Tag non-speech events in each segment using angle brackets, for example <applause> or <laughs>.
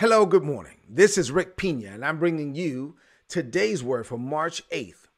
Hello, good morning. This is Rick Pina, and I'm bringing you today's word for March 8th,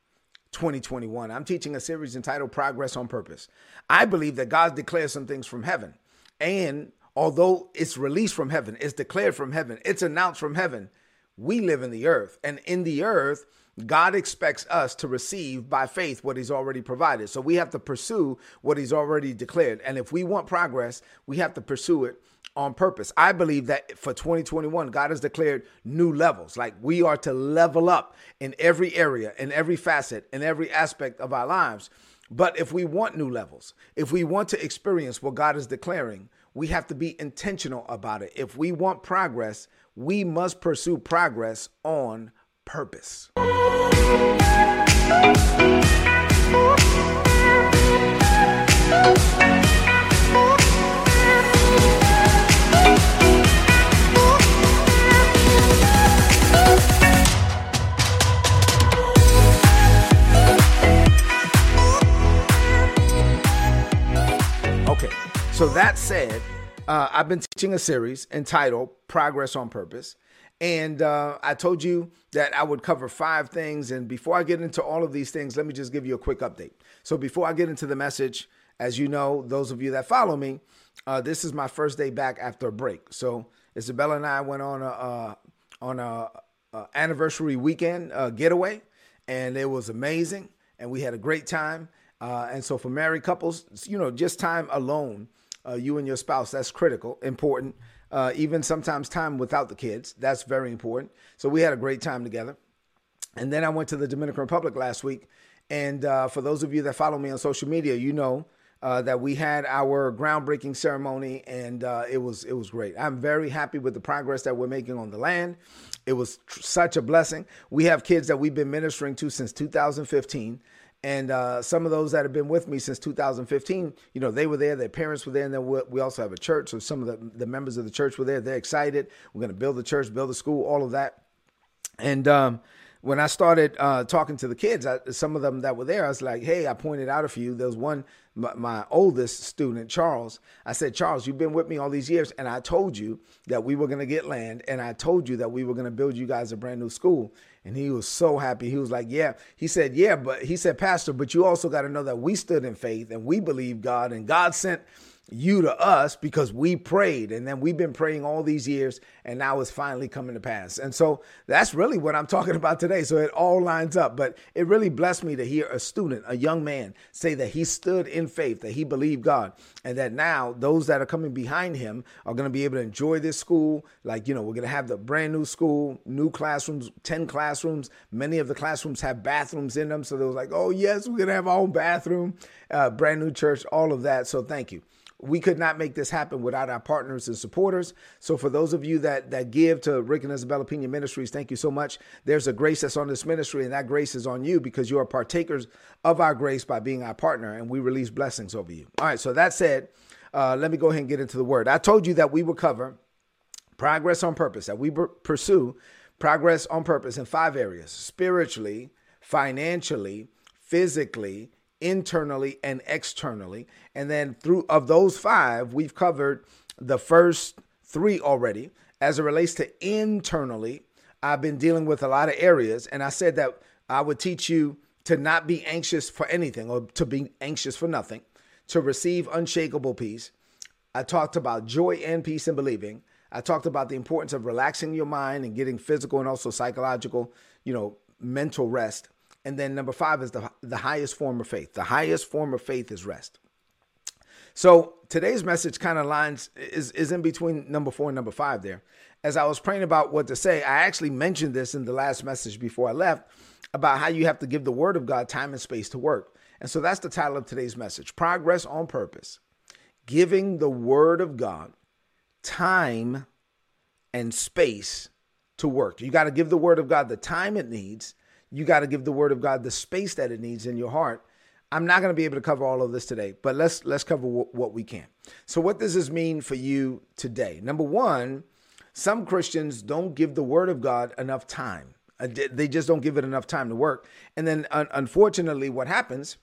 2021. I'm teaching a series entitled Progress on Purpose. I believe that God declares some things from heaven, and although it's released from heaven, it's declared from heaven, it's announced from heaven, we live in the earth, and in the earth, God expects us to receive by faith what He's already provided. So we have to pursue what He's already declared. And if we want progress, we have to pursue it on purpose. I believe that for 2021, God has declared new levels. Like we are to level up in every area, in every facet, in every aspect of our lives. But if we want new levels, if we want to experience what God is declaring, we have to be intentional about it. If we want progress, we must pursue progress on purpose. Okay, so that said, uh, I've been teaching a series entitled Progress on Purpose. And uh, I told you that I would cover five things. And before I get into all of these things, let me just give you a quick update. So before I get into the message, as you know, those of you that follow me, uh, this is my first day back after a break. So Isabella and I went on a uh, on a, a, anniversary weekend uh, getaway, and it was amazing, and we had a great time. Uh, and so for married couples, you know, just time alone uh, you and your spouse. That's critical, important. Uh, even sometimes time without the kids. That's very important. So we had a great time together. And then I went to the Dominican Republic last week. And uh, for those of you that follow me on social media, you know uh, that we had our groundbreaking ceremony, and uh, it was it was great. I'm very happy with the progress that we're making on the land. It was tr- such a blessing. We have kids that we've been ministering to since 2015. And uh, some of those that have been with me since 2015, you know, they were there, their parents were there, and then we also have a church. So some of the, the members of the church were there. They're excited. We're going to build the church, build the school, all of that. And um, when I started uh, talking to the kids, I, some of them that were there, I was like, hey, I pointed out a few. There was one, my, my, oldest student, Charles. I said, Charles, you've been with me all these years, and I told you that we were going to get land, and I told you that we were going to build you guys a brand new school. And he was so happy. He was like, Yeah. He said, Yeah, but he said, Pastor, but you also got to know that we stood in faith and we believe God, and God sent you to us because we prayed and then we've been praying all these years and now it's finally coming to pass. And so that's really what I'm <laughs> talking about today. So it all lines up, but it really blessed me to hear a student, a young man say that he stood in faith, that he believed God and that now those that are coming behind him are going to be able to enjoy this school. Like, you know, we're going to have the brand new school, new classrooms, 10 classrooms. Many of the classrooms have bathrooms in them. So they was like, oh yes, we're going to have our own bathroom, uh, brand new church, all of that. So thank you we could not make this happen without our partners and supporters. So for those of you that that give to Rick and Isabella Pina Ministries, thank you so much. There's a grace that's on this ministry, and that grace is on you because you are partakers of our grace by being our partner, and we release blessings over you. All right. So that said, uh, let me go ahead and get into the word. I told you that we would cover progress on purpose, that we pursue progress on purpose in five areas: spiritually, financially, physically internally and externally. And then through of those five, we've covered the first three already. As it relates to internally, I've been dealing with a lot of areas, and I said that I would teach you to not be anxious for anything or to be anxious for nothing, to receive unshakable peace. I talked about joy and peace in believing. I talked about the importance of relaxing your mind and getting physical and also psychological, you know, mental rest. And then number five is the, the highest form of faith. The highest form of faith is rest. So today's message kind of lines is, is in between number four and number five there. As I was praying about what to say, I actually mentioned this in the last message before I left about how you have to give the word of God time and space to work. And so that's the title of today's message Progress on Purpose. Giving the word of God time and space to work. You got to give the word of God the time it needs you got to give the word of God the space that it needs in your heart. I'm not going to be able to cover all of this today, but let's let's cover w- what we can. So what does this mean for you today? Number 1, some Christians don't give the word of God enough time. They just don't give it enough time to work. And then un- unfortunately what happens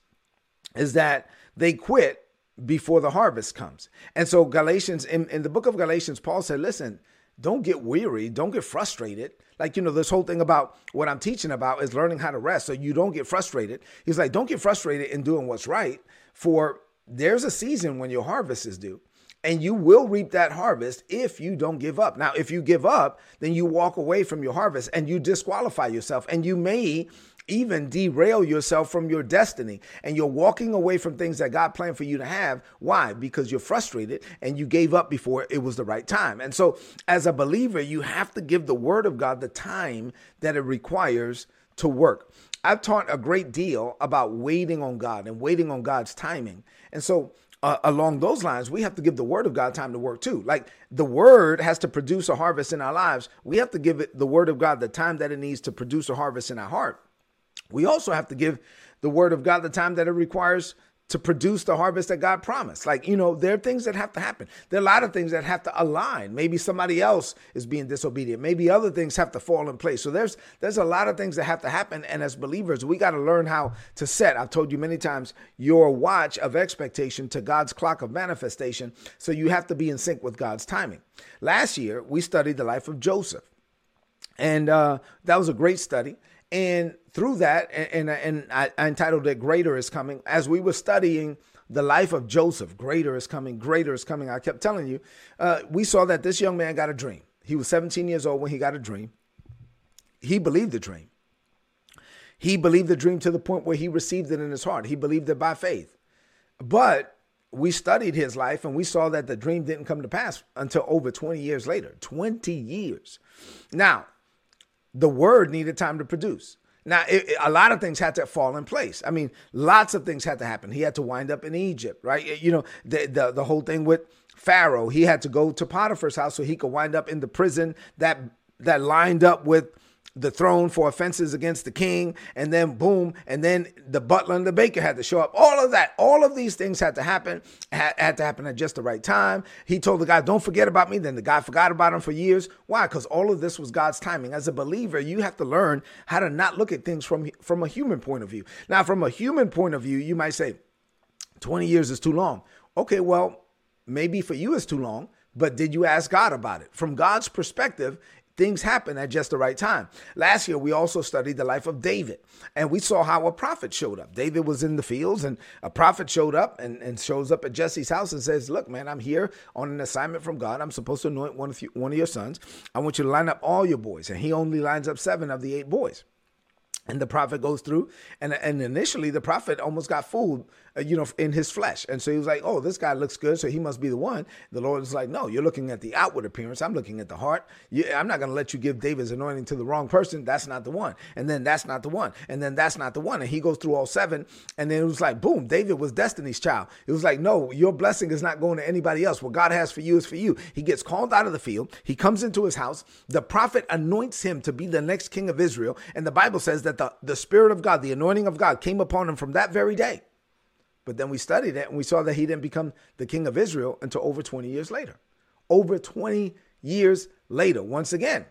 is that they quit before the harvest comes. And so Galatians in, in the book of Galatians Paul said, "Listen, don't get weary, don't get frustrated. Like, you know, this whole thing about what I'm teaching about is learning how to rest so you don't get frustrated. He's like, don't get frustrated in doing what's right, for there's a season when your harvest is due and you will reap that harvest if you don't give up. Now, if you give up, then you walk away from your harvest and you disqualify yourself, and you may even derail yourself from your destiny. And you're walking away from things that God planned for you to have. Why? Because you're frustrated and you gave up before it was the right time. And so, as a believer, you have to give the word of God the time that it requires to work. I've taught a great deal about waiting on God and waiting on God's timing. And so, uh, along those lines, we have to give the word of God time to work too. Like the word has to produce a harvest in our lives. We have to give it the word of God the time that it needs to produce a harvest in our heart. We also have to give the word of God the time that it requires to produce the harvest that God promised. Like, you know, there are things that have to happen. There are a lot of things that have to align. Maybe somebody else is being disobedient. Maybe other things have to fall in place. So there's there's a lot of things that have to happen and as believers, we got to learn how to set. I've told you many times your watch of expectation to God's clock of manifestation. So you have to be in sync with God's timing. Last year, we studied the life of Joseph. And uh, that was a great study. And through that, and, and, and I, I entitled it Greater is Coming, as we were studying the life of Joseph, greater is coming, greater is coming. I kept telling you, uh, we saw that this young man got a dream. He was 17 years old when he got a dream. He believed the dream. He believed the dream to the point where he received it in his heart. He believed it by faith. But we studied his life and we saw that the dream didn't come to pass until over 20 years later. 20 years. Now, the word needed time to produce. Now, it, a lot of things had to fall in place. I mean, lots of things had to happen. He had to wind up in Egypt, right? You know, the, the, the whole thing with Pharaoh, he had to go to Potiphar's house so he could wind up in the prison that that lined up with the throne for offenses against the king, and then boom, and then the butler and the baker had to show up. All of that, all of these things had to happen, had, had to happen at just the right time. He told the guy, Don't forget about me. Then the guy forgot about him for years. Why? Because all of this was God's timing. As a believer, you have to learn how to not look at things from, from a human point of view. Now, from a human point of view, you might say, 20 years is too long. Okay, well, maybe for you it's too long, but did you ask God about it? From God's perspective, things happen at just the right time. Last year, we also studied the life of David, and we saw how a prophet showed up. David was in the fields, and a prophet showed up and, and shows up at Jesse's house and says, Look, man, I'm here on an assignment from God. I'm supposed to anoint one of, you, one of your sons. I want you to line up all your boys. And he only lines up seven of the eight boys. And the prophet goes through, and, and initially the prophet almost got fooled, uh, you know, in his flesh. And so he was like, oh, this guy looks good, so he must be the one. The Lord is like, no, you're looking at the outward appearance. I'm looking at the heart. I'm not going to let you give David's anointing to the wrong person. That's not the one. And then that's not the one. And then that's not the one. And he goes through all seven. And then it was like, boom, David was Destiny's child. It was like, no, your blessing is not going to anybody else. What God has for you is for you. He gets called out of the field. He comes into his house. The prophet anoints him to be the next king of Israel. And the Bible says that the, the Spirit of God, the anointing of God came upon him from that very day. But then we studied it and we saw that he didn't become the king of Israel until over 20 years later. Over 20 years later, once again,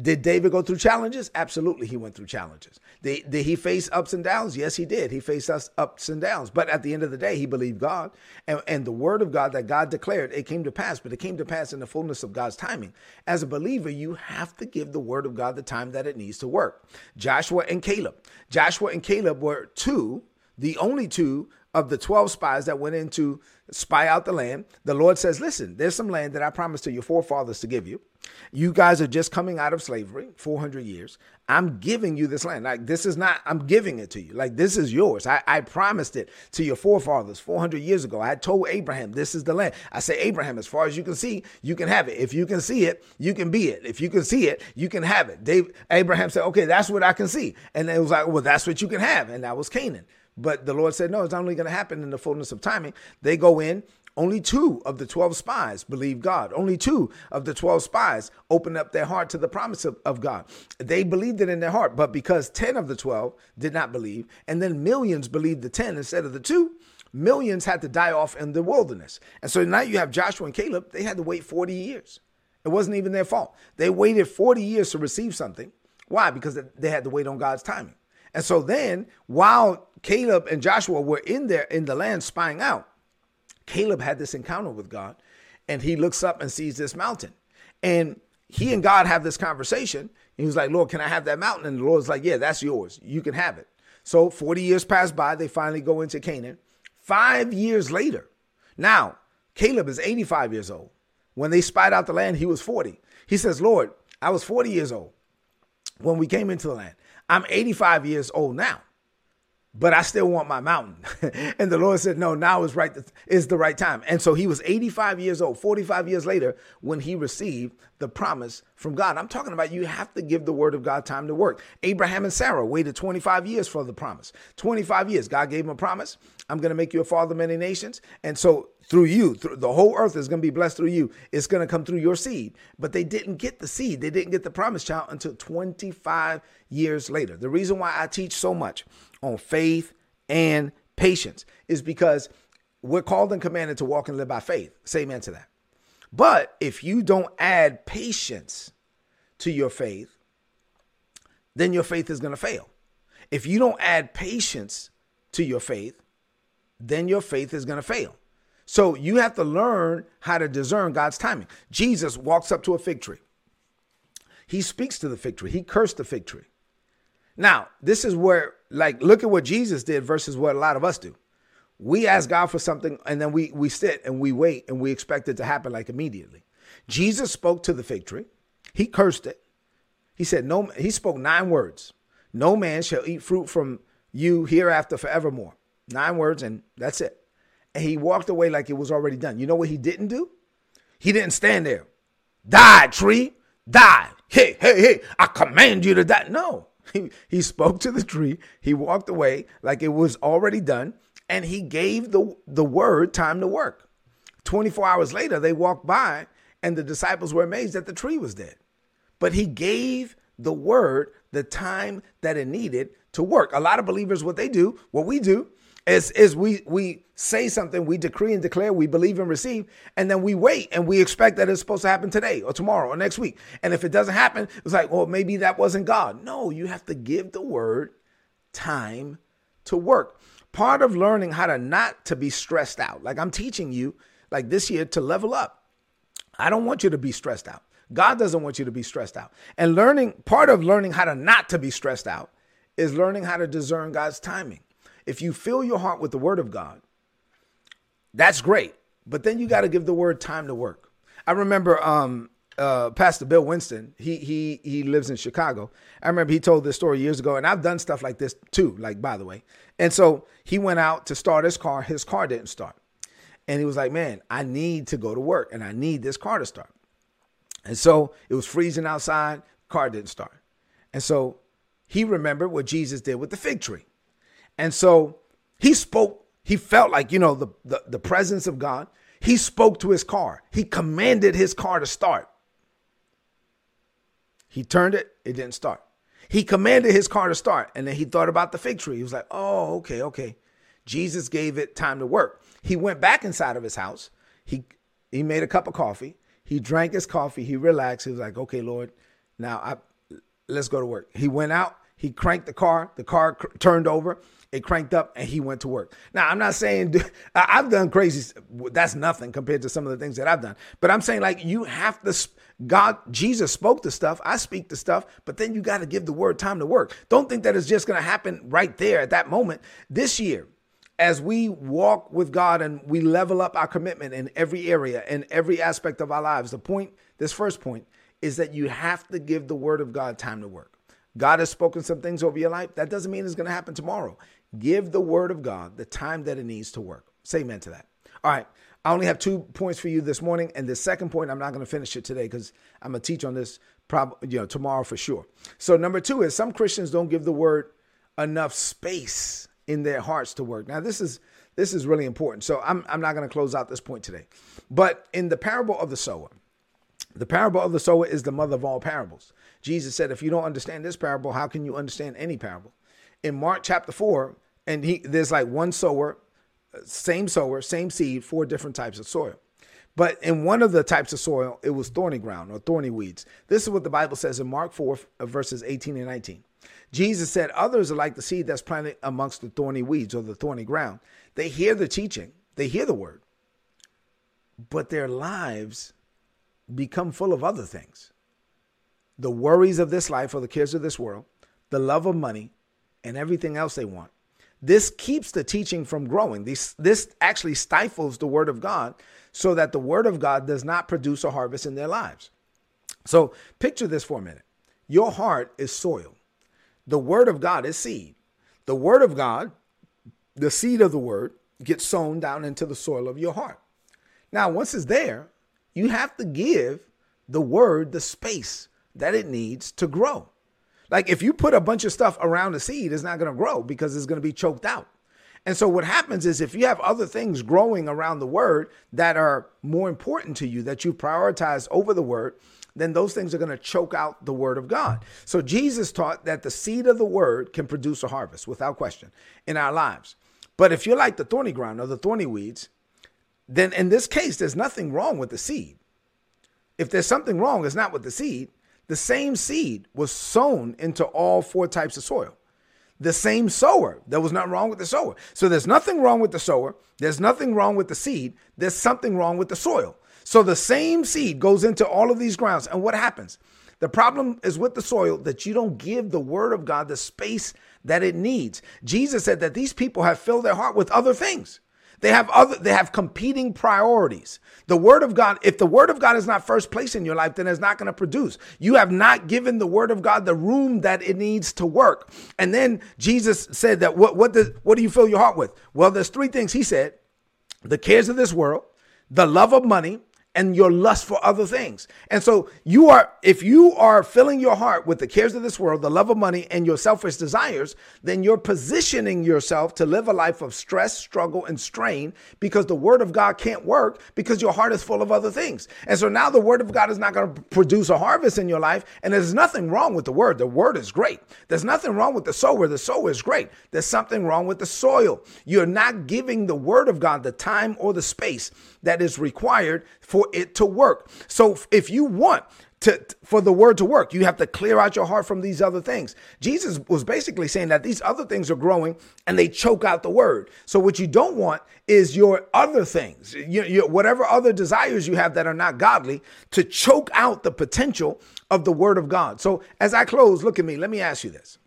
did David go through challenges? Absolutely, he went through challenges. Did, did, he face ups and downs? Yes, he did. He faced us ups and downs. But at the end of the day, he believed God. And, and the word of God that God declared, it came to pass, but it came to pass in the fullness of God's timing. As a believer, you have to give the word of God the time that it needs to work. Joshua and Caleb. Joshua and Caleb were two, the only two of the 12 spies that went in to spy out the land. The Lord says, Listen, there's some land that I promised to your forefathers to give you. You guys are just coming out of slavery, 400 years. I'm giving you this land. Like, this is not, I'm giving it to you. Like, this is yours. I, I promised it to your forefathers 400 years ago. I told Abraham, this is the land. I say, Abraham, as far as you can see, you can have it. If you can see it, you can be it. If you can see it, you can have it. Dave, Abraham said, okay, that's what I can see. And it was like, well, that's what you can have. And that was Canaan. But the Lord said, no, it's not only going to happen in the fullness of timing. They go in, only two of the 12 spies believe God. Only two of the 12 spies opened up their heart to the promise of, of, God. They believed it in their heart, but because 10 of the 12 did not believe, and then millions believed the 10 instead of the two, millions had to die off in the wilderness. And so now you have Joshua and Caleb, they had to wait 40 years. It wasn't even their fault. They waited 40 years to receive something. Why? Because they had to wait on God's timing. And so then, while Caleb and Joshua were in there in the land spying out, Caleb had this encounter with God and he looks up and sees this mountain. And he and God have this conversation. He was like, Lord, can I have that mountain? And the Lord's like, Yeah, that's yours. You can have it. So 40 years pass by. They finally go into Canaan. Five years later, now Caleb is 85 years old. When they spied out the land, he was 40. He says, Lord, I was 40 years old when we came into the land. I'm 85 years old now but I still want my mountain. <laughs> and the Lord said, No, now is right is the right time. And so he was 85 years old, 45 years later, when he received the promise from God. I'm talking about you have to give the word of God time to work. Abraham and Sarah waited 25 years for the promise. 25 years. God gave him a promise. I'm going to make you a father of many nations. And so through you, through, the whole earth is going to be blessed through you. It's going to come through your seed. But they didn't get the seed. They didn't get the promise child until 25 years later. The reason why I teach so much on faith and patience is because we're called and commanded to walk and live by faith. Say amen to that. But if you don't add patience to your faith, then your faith is going to fail. If you don't add patience to your faith, then your faith is going to fail. So you have to learn how to discern God's timing. Jesus walks up to a fig tree. He speaks to the fig tree. He cursed the fig tree. Now, this is where, like, look at what Jesus did versus what a lot of us do. We ask God for something and then we we sit and we wait and we expect it to happen like immediately. Jesus spoke to the fig tree. He cursed it. He said, No, he spoke nine words. No man shall eat fruit from you hereafter forevermore. Nine words, and that's it. And he walked away like it was already done. You know what he didn't do? He didn't stand there. Die, tree, die. Hey, hey, hey, I command you to die. No. He, spoke to the tree. He walked away like it was already done. And he gave the, the word time to work. 24 hours later, they walked by and the disciples were amazed that the tree was dead. But he gave the word the time that it needed to work. A lot of believers, what they do, what we do, is, is we we say something, we decree and declare, we believe and receive, and then we wait and we expect that it's supposed to happen today or tomorrow or next week. And if it doesn't happen, it's like, well, maybe that wasn't God. No, you have to give the word time to work. Part of learning how to not to be stressed out, like I'm teaching you, like this year, to level up. I don't want you to be stressed out. God doesn't want you to be stressed out. And learning, part of learning how to not to be stressed out is learning how to discern God's timing. If you fill your heart with the word of God, that's great. But then you got to give the word time to work. I remember um, uh, Pastor Bill Winston. He he he lives in Chicago. I remember he told this story years ago, and I've done stuff like this too. Like by the way, and so he went out to start his car. His car didn't start, and he was like, "Man, I need to go to work, and I need this car to start." And so it was freezing outside. Car didn't start, and so he remembered what Jesus did with the fig tree. And so he spoke, he felt like, you know, the, the, the presence of God. He spoke to his car. He commanded his car to start. He turned it, it didn't start. He commanded his car to start, and then he thought about the fig tree. He was like, oh, okay, okay. Jesus gave it time to work. He went back inside of his house. He he made a cup of coffee. He drank his coffee. He relaxed. He was like, okay, Lord, now I let's go to work. He went out. He cranked the car. The car cr- turned over. It cranked up and he went to work. Now, I'm not saying I've done crazy. That's nothing compared to some of the things that I've done. But I'm saying like you have to, God, Jesus spoke the stuff. I speak the stuff, but then you got to give the word time to work. Don't think that it's just going to happen right there at that moment. This year, as we walk with God and we level up our commitment in every area, and every aspect of our lives, the point, this first point, is that you have to give the word of God time to work. God has spoken some things over your life. That doesn't mean it's going to happen tomorrow. Give the word of God the time that it needs to work. Say amen to that. All right. I only have two points for you this morning. And the second point, I'm not going to finish it today because I'm going to teach on this probably you know tomorrow for sure. So number two is some Christians don't give the word enough space in their hearts to work. Now this is this is really important. So I'm I'm not going to close out this point today. But in the parable of the sower, the parable of the sower is the mother of all parables. Jesus said, if you don't understand this parable, how can you understand any parable? In Mark chapter 4, and he there's like one sower, same sower, same seed, four different types of soil. But in one of the types of soil, it was thorny ground or thorny weeds. This is what the Bible says in Mark 4, uh, verses 18 and 19. Jesus said, Others are like the seed that's planted amongst the thorny weeds or the thorny ground. They hear the teaching, they hear the word, but their lives become full of other things the worries of this life or the cares of this world, the love of money, and everything else they want. This keeps the teaching from growing. This, this actually stifles the word of God so that the word of God does not produce a harvest in their lives. So picture this for a minute. Your heart is soil. The word of God is seed. The word of God, the seed of the word, gets sown down into the soil of your heart. Now, once it's there, you have to give the word the space that it needs to grow. Like if you put a bunch of stuff around the seed, it's not going to grow because it's going to be choked out. And so what happens is if you have other things growing around the word that are more important to you that you prioritize over the word, then those things are going to choke out the word of God. So Jesus taught that the seed of the word can produce a harvest without question in our lives. But if you're like the thorny ground or the thorny weeds, then in this case, there's nothing wrong with the seed. If there's something wrong, it's not with the seed. The same seed was sown into all four types of soil. The same sower. There was nothing wrong with the sower. So there's nothing wrong with the sower. There's nothing wrong with the seed. There's something wrong with the soil. So the same seed goes into all of these grounds. And what happens? The problem is with the soil that you don't give the word of God the space that it needs. Jesus said that these people have filled their heart with other things. They have other they have competing priorities. The word of God, if the word of God is not first place in your life, then it's not going to produce. You have not given the word of God the room that it needs to work. And then Jesus said that what what does what do you fill your heart with? Well, there's three things he said. The cares of this world, the love of money, and your lust for other things. And so you are, if you are filling your heart with the cares of this world, the love of money, and your selfish desires, then you're positioning yourself to live a life of stress, struggle, and strain because the word of God can't work because your heart is full of other things. And so now the word of God is not going to produce a harvest in your life. And there's nothing wrong with the word. The word is great. There's nothing wrong with the sower. The sower is great. There's something wrong with the soil. You're not giving the word of God the time or the space that is required for it to work. So if you want to for the word to work, you have to clear out your heart from these other things. Jesus was basically saying that these other things are growing and they choke out the word. So what you don't want is your other things, your, your, whatever other desires you have that are not godly, to choke out the potential of the word of God. So as I close, look at me. Let me ask you this.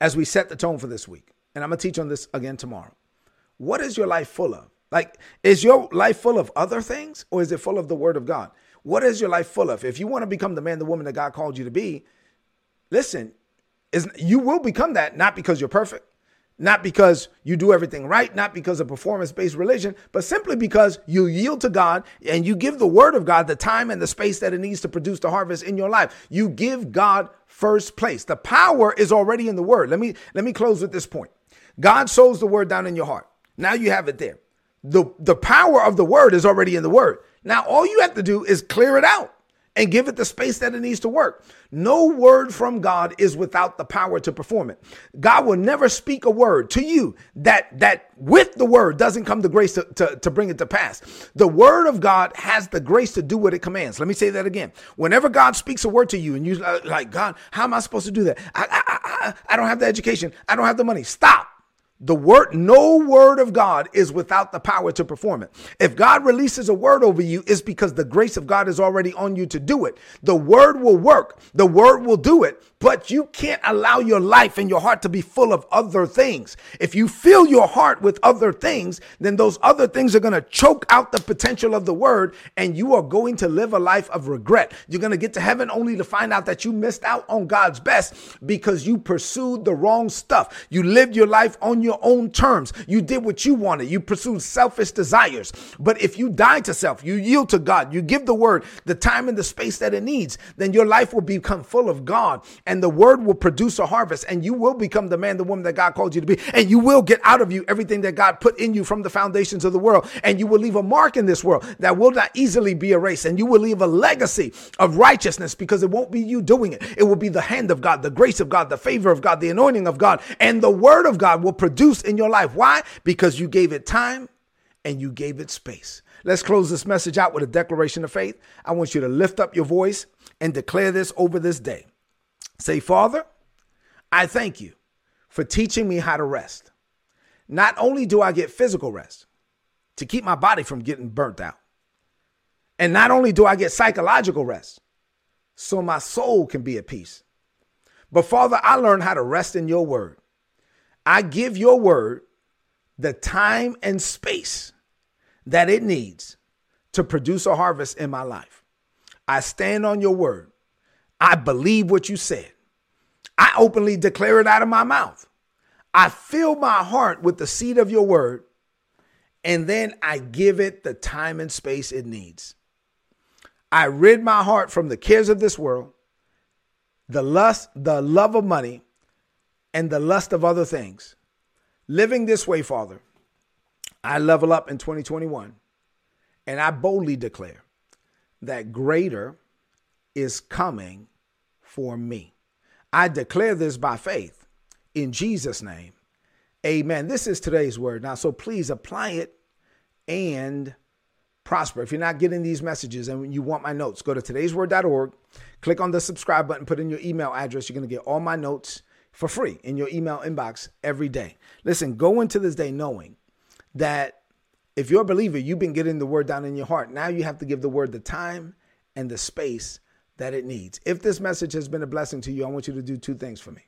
As we set the tone for this week, and I'm gonna teach on this again tomorrow. What is your life full of? Like, is your life full of other things or is it full of the word of God? What is your life full of? If you want to become the man, the woman that God called you to be, listen, is you will become that not because you're perfect, not because you do everything right, not because of performance based religion, but simply because you yield to God and you give the word of God the time and the space that it needs to produce the harvest in your life. You give God first place. The power is already in the word. Let me let me close with this point. God sows the word down in your heart. Now you have it there the, the power of the word is already in the word. Now, all you have to do is clear it out and give it the space that it needs to work. No word from God is without the power to perform it. God will never speak a word to you that that with the word doesn't come the grace to, to, to bring it to pass. The word of God has the grace to do what it commands. Let me say that again. Whenever God speaks a word to you and you uh, like, God, how am I supposed to do that? I, I, I, I don't have the education. I don't have the money. Stop. The word, no word of God is without the power to perform it. If God releases a word over you, it's because the grace of God is already on you to do it. The word will work. The word will do it, but you can't allow your life and your heart to be full of other things. If you fill your heart with other things, then those other things are going to choke out the potential of the word and you are going to live a life of regret. You're going to get to heaven only to find out that you missed out on God's best because you pursued the wrong stuff. You lived your life on your your own terms. You did what you wanted. You pursued selfish desires. But if you die to self, you yield to God, you give the word the time and the space that it needs, then your life will become full of God and the word will produce a harvest and you will become the man, the woman that God called you to be. And you will get out of you everything that God put in you from the foundations of the world. And you will leave a mark in this world that will not easily be erased. And you will leave a legacy of righteousness because it won't be you doing it. It will be the hand of God, the grace of God, the favor of God, the anointing of God, and the word of God will produce produced in your life. Why? Because you gave it time and you gave it space. Let's close this message out with a declaration of faith. I want you to lift up your voice and declare this over this day. Say, Father, I thank you for teaching me how to rest. Not only do I get physical rest to keep my body from getting burnt out, And not only do I get psychological rest, so my soul can be at peace. But Father, I learned how to rest in your word. I give your word the time and space that it needs to produce a harvest in my life. I stand on your word. I believe what you said. I openly declare it out of my mouth. I fill my heart with the seed of your word, and then I give it the time and space it needs. I rid my heart from the cares of this world, the lust, the love of money, and the lust of other things. Living this way, Father, I level up in 2021, and I boldly declare that greater is coming for me. I declare this by faith in Jesus' name. Amen. This is today's word. Now, so please apply it and prosper. If you're not getting these messages and you want my notes, go to today'sword.org, click on the subscribe button, put in your email address. You're going to get all my notes for free in your email inbox every day. Listen, go into this day knowing that if you're a believer, you've been getting the word down in your heart. Now you have to give the word the time and the space that it needs. If this message has been a blessing to you, I want you to do two things for me.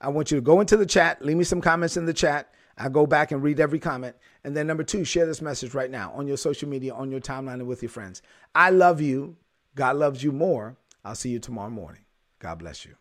I want you to go into the chat, leave me some comments in the chat. I go back and read every comment. And then number two, share this message right now on your social media, on your timeline, and with your friends. I love you. God loves you more. I'll see you tomorrow morning. God bless you.